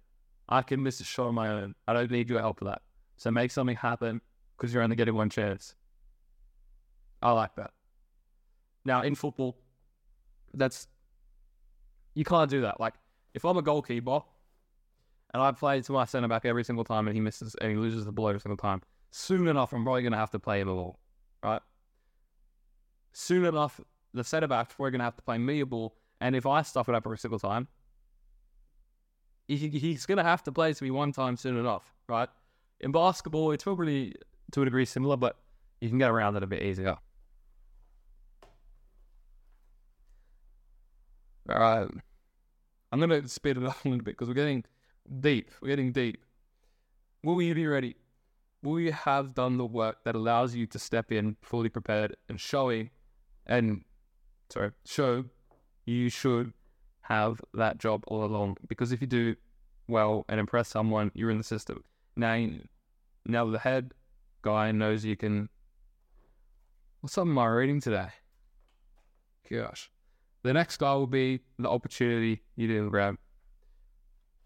I can miss a shot on my own. I don't need your help for that. So make something happen because you're only getting one chance. I like that. Now, in football, that's, you can't do that. Like, if I'm a goalkeeper and I play to my centre back every single time and he misses and he loses the ball every single time, soon enough, I'm probably going to have to play him a ball right? Soon enough, the centre backs, we're going to have to play me a ball. And if I stuff it up every single time, he, he's going to have to play to me one time soon enough, right? In basketball, it's probably to a degree similar, but you can get around it a bit easier. All right. I'm going to speed it up a little bit because we're getting deep. We're getting deep. Will you be ready? You have done the work that allows you to step in fully prepared and showing and sorry, show you should have that job all along? Because if you do well and impress someone, you're in the system. Now, now the head guy knows you can. What's up my reading today? Gosh. The next guy will be the opportunity you didn't grab.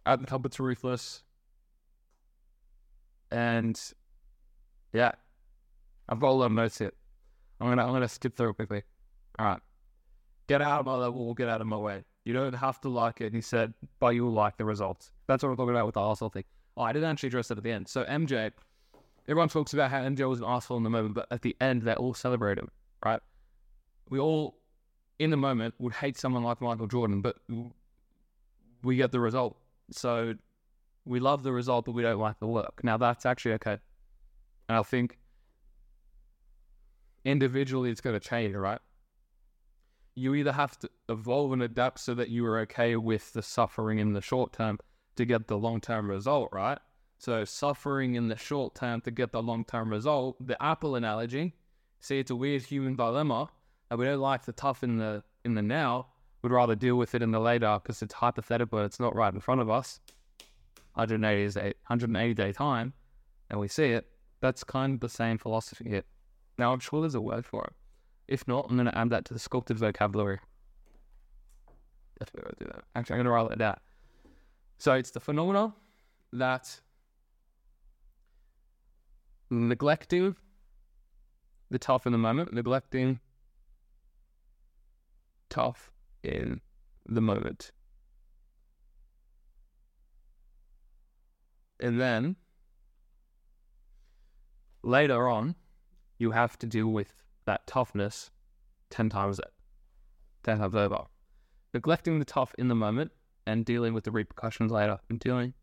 At the top, it's ruthless. And yeah, I've got a lot of notes here. I'm gonna I'm gonna skip through quickly. All right, get out of my level, get out of my way. You don't have to like it, he said, but you'll like the results. That's what we're talking about with the Arsenal thing. Oh, I didn't actually address that at the end. So MJ, everyone talks about how MJ was an Arsenal in the moment, but at the end they all celebrate him, right? We all, in the moment, would hate someone like Michael Jordan, but we get the result. So we love the result, but we don't like the work. Now that's actually okay. And I think individually it's going to change, right? You either have to evolve and adapt so that you are okay with the suffering in the short term to get the long term result, right? So suffering in the short term to get the long term result. The Apple analogy, see, it's a weird human dilemma, and we don't like the tough in the in the now. We'd rather deal with it in the later because it's hypothetical. It's not right in front of us. 180 day, 180 day time, and we see it. That's kind of the same philosophy here. Now, I'm sure there's a word for it. If not, I'm going to add that to the sculpted vocabulary. Definitely do that. Actually, I'm going to write it down. So it's the phenomena that neglecting the tough in the moment, neglecting tough in the moment. And then later on, you have to deal with that toughness 10 times it, 10 times over. Neglecting the tough in the moment and dealing with the repercussions later and dealing.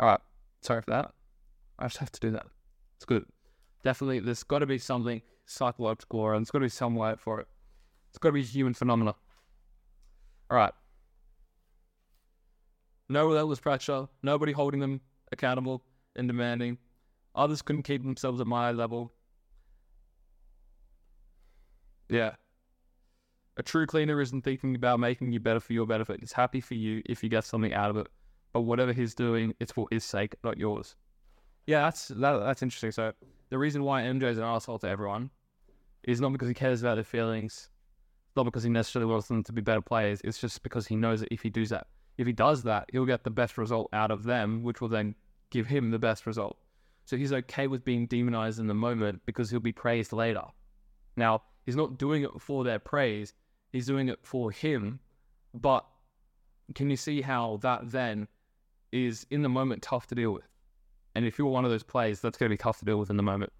All right. Sorry for that. I just have to do that. It's good. Definitely, there's got to be something psychological and there's got to be some way for it. It's got to be human phenomenon. All right. No relentless pressure. Nobody holding them accountable and demanding. Others couldn't keep themselves at my level. Yeah. A true cleaner isn't thinking about making you better for your benefit. He's happy for you if you get something out of it. But whatever he's doing, it's for his sake, not yours. Yeah, that's that, that's interesting. So the reason why MJ is an asshole to everyone is not because he cares about their feelings not because he necessarily wants them to be better players. It's just because he knows that if he does that, if he does that, he'll get the best result out of them, which will then give him the best result. So he's okay with being demonized in the moment because he'll be praised later. Now, he's not doing it for their praise, he's doing it for him. But can you see how that then is in the moment tough to deal with? And if you're one of those players, that's going to be tough to deal with in the moment.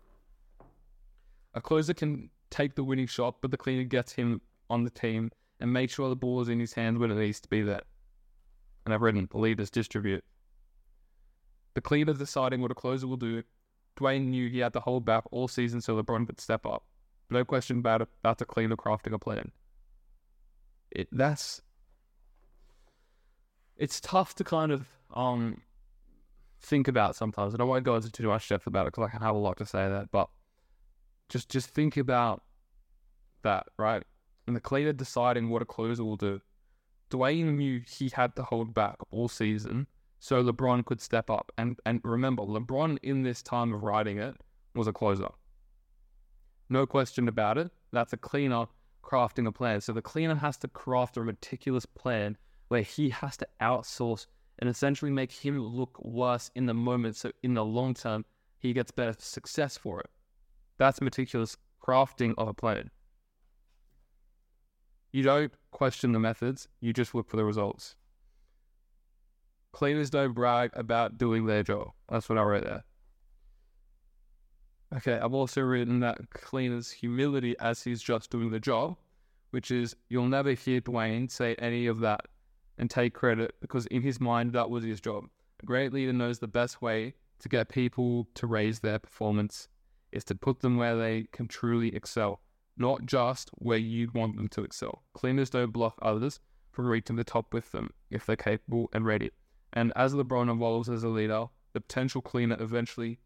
A closer can take the winning shot, but the cleaner gets him on the team and make sure the ball is in his hands when it needs to be there. And I've written, the leaders distribute. The cleaner deciding what a closer will do. Dwyane knew he had to hold back all season so LeBron could step up. No question about it, a cleaner crafting a plan. It that's it's tough to kind of um think about sometimes, and I won't go into too much depth about it because I can have a lot to say that, but just just think about that, right? and the cleaner deciding what a closer will do. Dwyane knew he had to hold back all season so LeBron could step up. And and remember, LeBron in this time of writing it was a closer. No question about it. That's a cleaner crafting a plan. So the cleaner has to craft a meticulous plan where he has to outsource and essentially make him look worse in the moment. So in the long term, he gets better success for it. That's meticulous crafting of a plan. You don't question the methods, you just look for the results. Cleaners don't brag about doing their job. That's what I wrote there. Okay, I've also written that cleaner's humility as he's just doing the job, which is you'll never hear Dwyane say any of that and take credit because in his mind that was his job. A great leader knows the best way to get people to raise their performance is to put them where they can truly excel, not just where you'd want them to excel. Cleaners don't block others from reaching the top with them if they're capable and ready. And as LeBron evolves as a leader, the potential cleaner eventually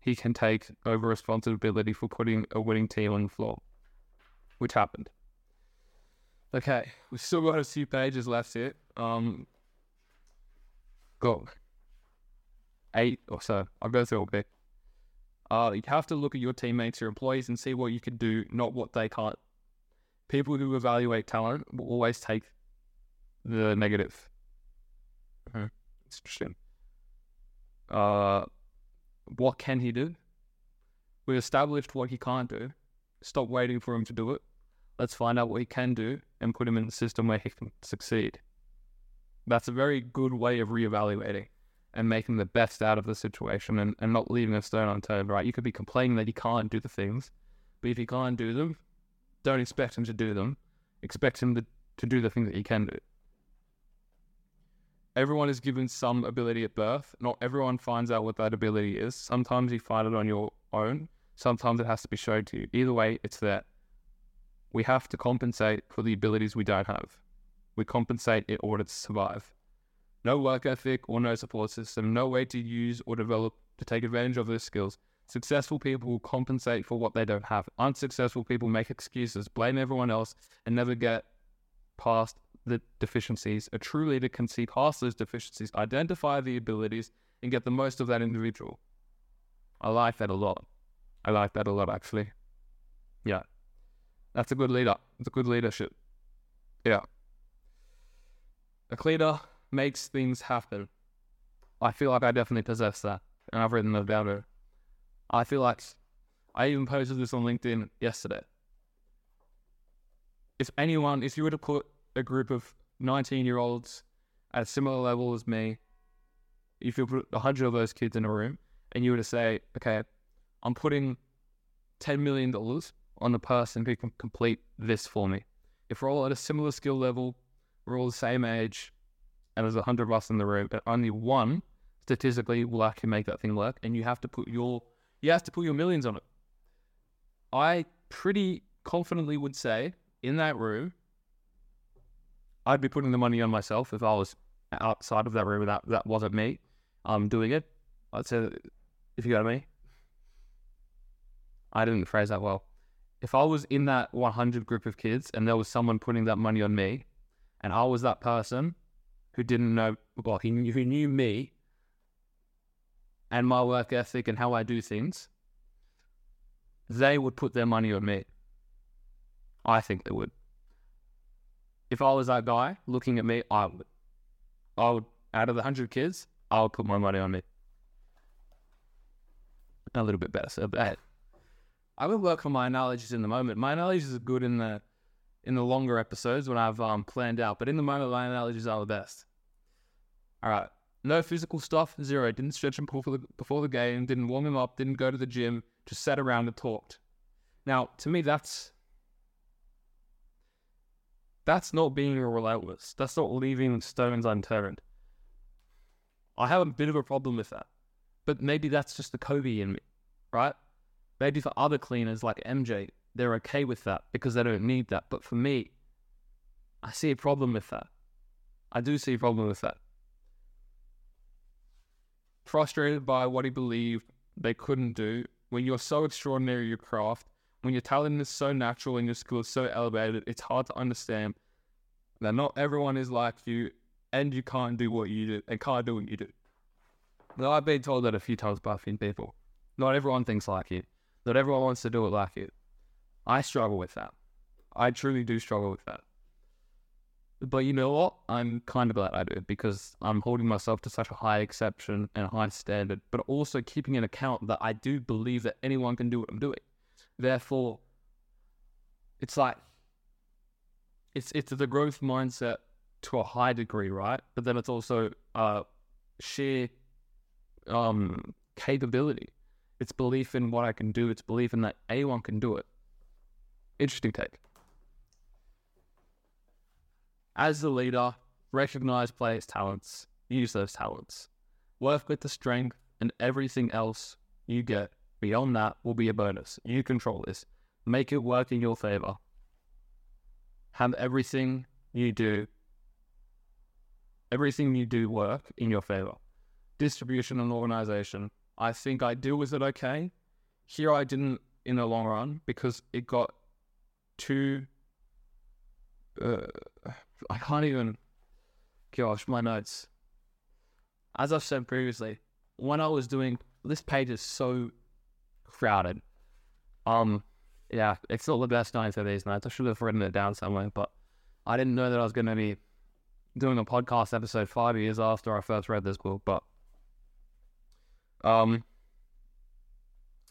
he can take over responsibility for putting a winning team on the floor, which happened. Okay, we've still got a few pages left here. Um, got eight or so. I'll go through a bit. Uh, you have to look at your teammates, your employees, and see what you can do, not what they can't. People who evaluate talent will always take the negative. Uh-huh. It's interesting. Uh, what can he do? We established what he can't do. Stop waiting for him to do it. Let's find out what he can do and put him in the system where he can succeed. That's a very good way of reevaluating and making the best out of the situation and, and not leaving a stone unturned, right? You could be complaining that he can't do the things, but if he can't do them, don't expect him to do them. Expect him to, to do the things that he can do. Everyone is given some ability at birth. Not everyone finds out what that ability is. Sometimes you find it on your own. Sometimes it has to be shown to you. Either way, it's that We have to compensate for the abilities we don't have. We compensate in order to survive no work ethic or no support system, no way to use or develop to take advantage of those skills. Successful people will compensate for what they don't have. Unsuccessful people make excuses, blame everyone else, and never get past the deficiencies. A true leader can see past those deficiencies, identify the abilities, and get the most of that individual. I like that a lot. I like that a lot, actually. Yeah. That's a good leader. It's a good leadership. Yeah. A leader makes things happen. I feel like I definitely possess that, and I've written about it. I feel like I even posted this on LinkedIn yesterday. If anyone, if you were to put a group of 19 year olds at a similar level as me, if you put 100 of those kids in a room and you were to say, okay, I'm putting $10 million on the person who can complete this for me. If we're all at a similar skill level, we're all the same age, and there's hundred of us in the room, but only one statistically will actually make that thing work, and you have to put your you have to put your millions on it. I pretty confidently would say in that room, I'd be putting the money on myself if I was outside of that room. That that wasn't me, um, doing it. I'd say, if you got me, I didn't phrase that well. If I was in that 100 group of kids and there was someone putting that money on me, and I was that person, who didn't know, well, he knew, who knew me and my work ethic and how I do things, they would put their money on me. I think they would. If I was that guy looking at me, I would. I would, out of the 100 kids, I would put my money on me. A little bit better, so bad. I would work on my analogies in the moment. My analogies are good in the in the longer episodes when I've um, planned out, but in the moment, my analogies are the best. All right. No physical stuff, zero. Didn't stretch him before the, before the game, didn't warm him up, didn't go to the gym, just sat around and talked. Now, to me, that's that's not being relentless. That's not leaving stones unturned. I have a bit of a problem with that. But maybe that's just the Kobe in me, right? Maybe for other cleaners like MJ, they're okay with that because they don't need that. But for me, I see a problem with that. I do see a problem with that frustrated by what he believed they couldn't do. When you're so extraordinary your craft, when your talent is so natural and your skill is so elevated, it's hard to understand that not everyone is like you and you can't do what you do and can't do what you do. Now, I've been told that a few times by a few people. Not everyone thinks like you. Not everyone wants to do it like you. I struggle with that. I truly do struggle with that. But you know what? I'm kind of glad I do because I'm holding myself to such a high exception and high standard, but also keeping in account that I do believe that anyone can do what I'm doing. Therefore, it's like it's it's the growth mindset to a high degree, right? But then it's also uh sheer um capability. It's belief in what I can do. It's belief in that anyone can do it. Interesting take. As the leader, recognize players' talents, use those talents, work with the strength, and everything else you get beyond that will be a bonus. You control this. Make it work in your favor. Have everything you do, everything you do work in your favor. Distribution and organization. I think I deal with it okay. Here I didn't in the long run because it got too. Uh, I can't even. Gosh, my notes. As I've said previously, when I was doing this page is so crowded. Um, yeah, it's not the best night for these nights. I should have written it down somewhere, but I didn't know that I was going to be doing a podcast episode five years after I first read this book. But um,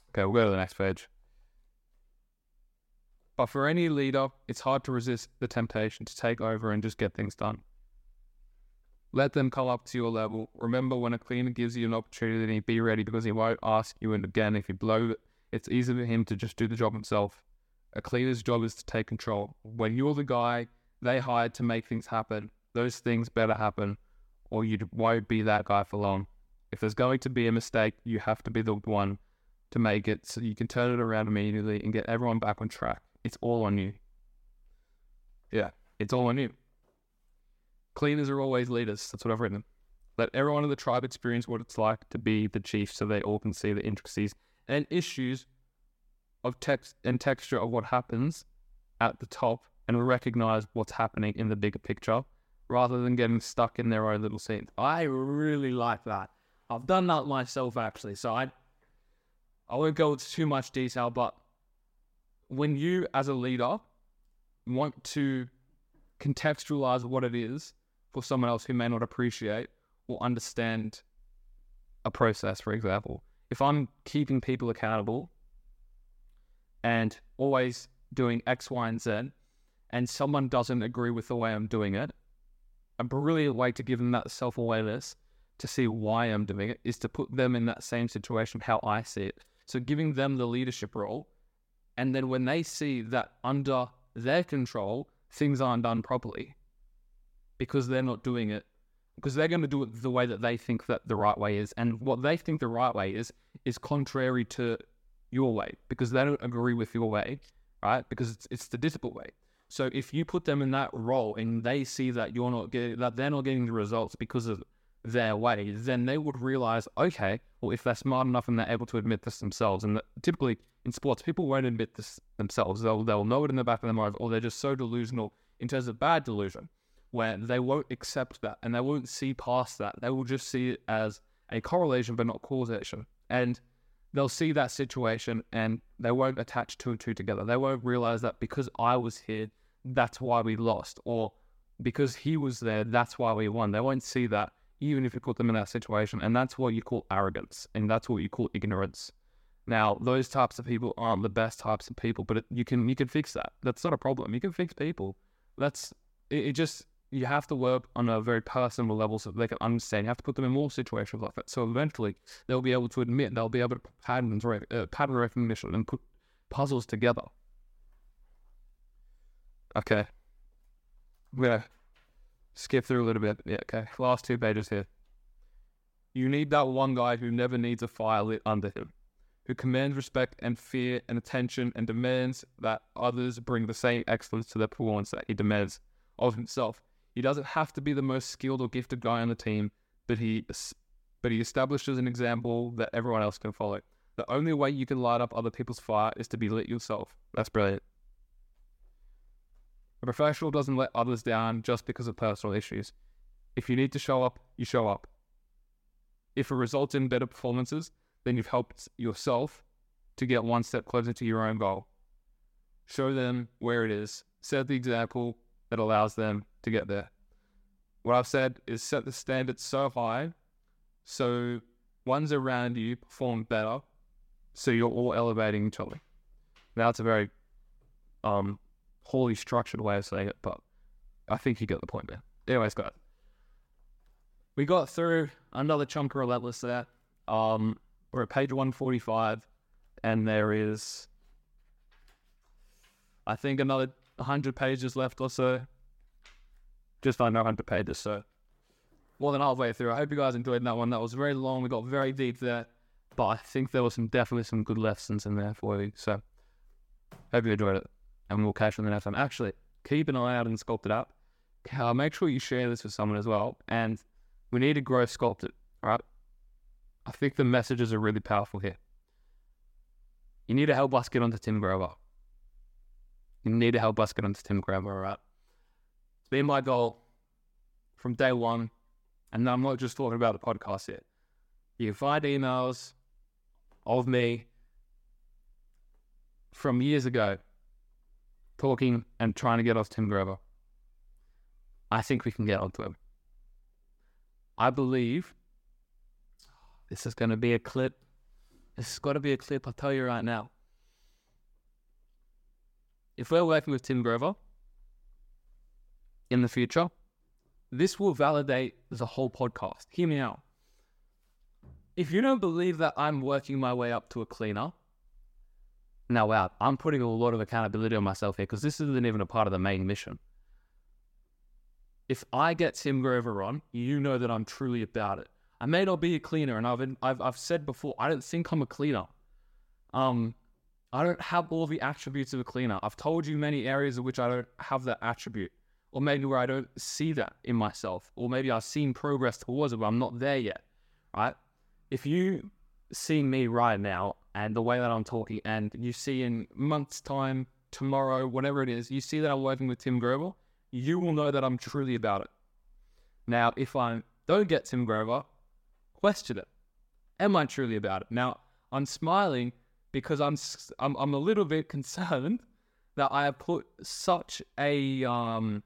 okay, we'll go to the next page. But for any leader, it's hard to resist the temptation to take over and just get things done. Let them come up to your level. Remember, when a cleaner gives you an opportunity, be ready because he won't ask you. And again, if you blow it, it's easy for him to just do the job himself. A cleaner's job is to take control. When you're the guy they hired to make things happen, those things better happen, or you won't be that guy for long. If there's going to be a mistake, you have to be the one to make it so you can turn it around immediately and get everyone back on track. It's all on you. Yeah, it's all on you. Cleaners are always leaders. That's what I've written. Let everyone in the tribe experience what it's like to be the chief so they all can see the intricacies and issues of text and texture of what happens at the top and recognize what's happening in the bigger picture rather than getting stuck in their own little scenes. I really like that. I've done that myself actually. So I I won't go into too much detail, but when you as a leader want to contextualize what it is for someone else who may not appreciate or understand a process, for example. If I'm keeping people accountable and always doing X, Y, and Z, and someone doesn't agree with the way I'm doing it, a brilliant way to give them that self awareness to see why I'm doing it is to put them in that same situation how I see it. So giving them the leadership role. And then when they see that under their control, things aren't done properly, because they're not doing it because they're going to do it the way that they think that the right way is. And what they think the right way is is contrary to your way because they don't agree with your way right? Because it's, it's the difficult way. So if you put them in that role and they see that you're not getting that they're not getting the results because of their way then they would realize okay well if they're smart enough and they're able to admit this themselves and typically in sports people won't admit this themselves they'll, they'll know it in the back of their mind or they're just so delusional in terms of bad delusion where they won't accept that and they won't see past that. They will just see it as a correlation but not causation. And they'll see that situation and they won't attach two and two together. They won't realize that because I was here, that's why we lost, or because he was there, that's why we won. They won't see that even if you put them in that situation. And that's what you call arrogance and that's what you call ignorance. Now, those types of people aren't the best types of people, but it, you can you can fix that. That's not a problem. You can fix people. That's it, it just you have to work on a very personal level so they can understand. You have to put them in more situations like that. So eventually they'll be able to admit, they'll be able to put patterns, uh, pattern recognition and put puzzles together. Okay. I'm going to skip through a little bit. Yeah, okay. Last two pages here. You need that one guy who never needs a fire lit under him, who commands respect and fear and attention and demands that others bring the same excellence to their performance that he demands of himself. He doesn't have to be the most skilled or gifted guy on the team, but he but he establishes an example that everyone else can follow. The only way you can light up other people's fire is to be lit yourself. That's brilliant. A professional doesn't let others down just because of personal issues. If you need to show up, you show up. If it results in better performances, then you've helped yourself to get one step closer to your own goal. Show them where it is, set the example that allows them to get there. What I've said is set the standard so high so ones around you perform better, so you're all elevating each other. Now it's a very um poorly structured way of saying it, but I think you get the point there. Anyways, guys. We got through another chunk of relentless there. Um We're at page 145, and there is, I think, another 100 pages left or so. Just under 100 pages, so more than halfway through. I hope you guys enjoyed that one. That was very long. We got very deep there, but I think there was some definitely some good lessons in there for you. So hope you enjoyed it, and we'll catch you on the next time. Actually, keep an eye out and Sculpted app. Uh, make sure you share this with someone as well, and we need to grow Sculpted. All right, I think the messages are really powerful here. You need to help us get onto Tim Grover. You need to help us get onto Tim Grover. Right, it's been my goal from day one and I'm not just talking about the podcast here. You can find emails of me from years ago talking and trying to get off Tim Grover. I think we can get onto him. I believe this is going to be a clip. This is going to be a clip, I'll tell you right now. If we're working with Tim Grover in the future, this will validate the whole podcast. Hear me out. If you don't believe that I'm working my way up to a cleaner, now wow, I'm putting a lot of accountability on myself here because this isn't even a part of the main mission. If I get Tim Grover on, you know that I'm truly about it. I may not be a cleaner, and I've I've I've said before, I don't think I'm a cleaner. Um, I don't have all the attributes of a cleaner. I've told you many areas of which I don't have that attribute or maybe where I don't see that in myself, or maybe I've seen progress towards it, but I'm not there yet, right? If you see me right now and the way that I'm talking, and you see in months' time, tomorrow, whatever it is, you see that I'm working with Tim Grover, you will know that I'm truly about it. Now, if I don't get Tim Grover, question it. Am I truly about it? Now, I'm smiling because I'm I'm, I'm a little bit concerned that I have put such a um,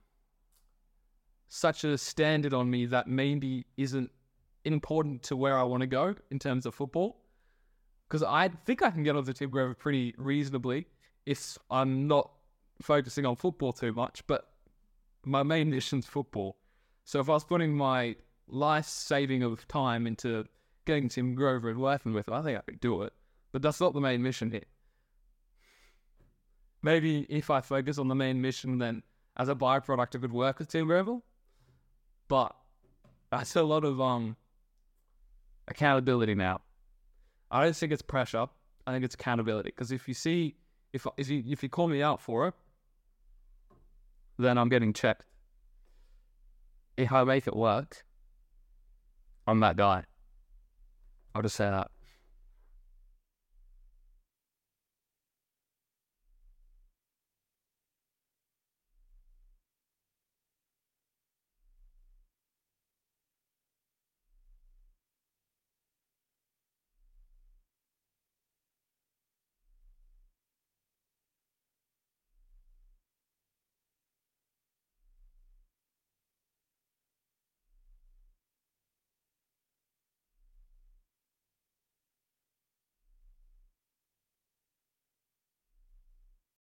such a standard on me that maybe isn't important to where I want to go in terms of football. Because I think I can get onto Tim Grover pretty reasonably if I'm not focusing on football too much. But my main mission's football. So if I was putting my life saving of time into getting Tim Grover and working with him, I think I could do it. But that's not the main mission here. Maybe if I focus on the main mission, then as a byproduct, I could work with Tim Grover. But that's a lot of um accountability now. I don't think it's pressure. I think it's accountability. Because if you see, if if you if you call me out for it, then I'm getting checked. If I make it work, I'm that guy. I'll just say that.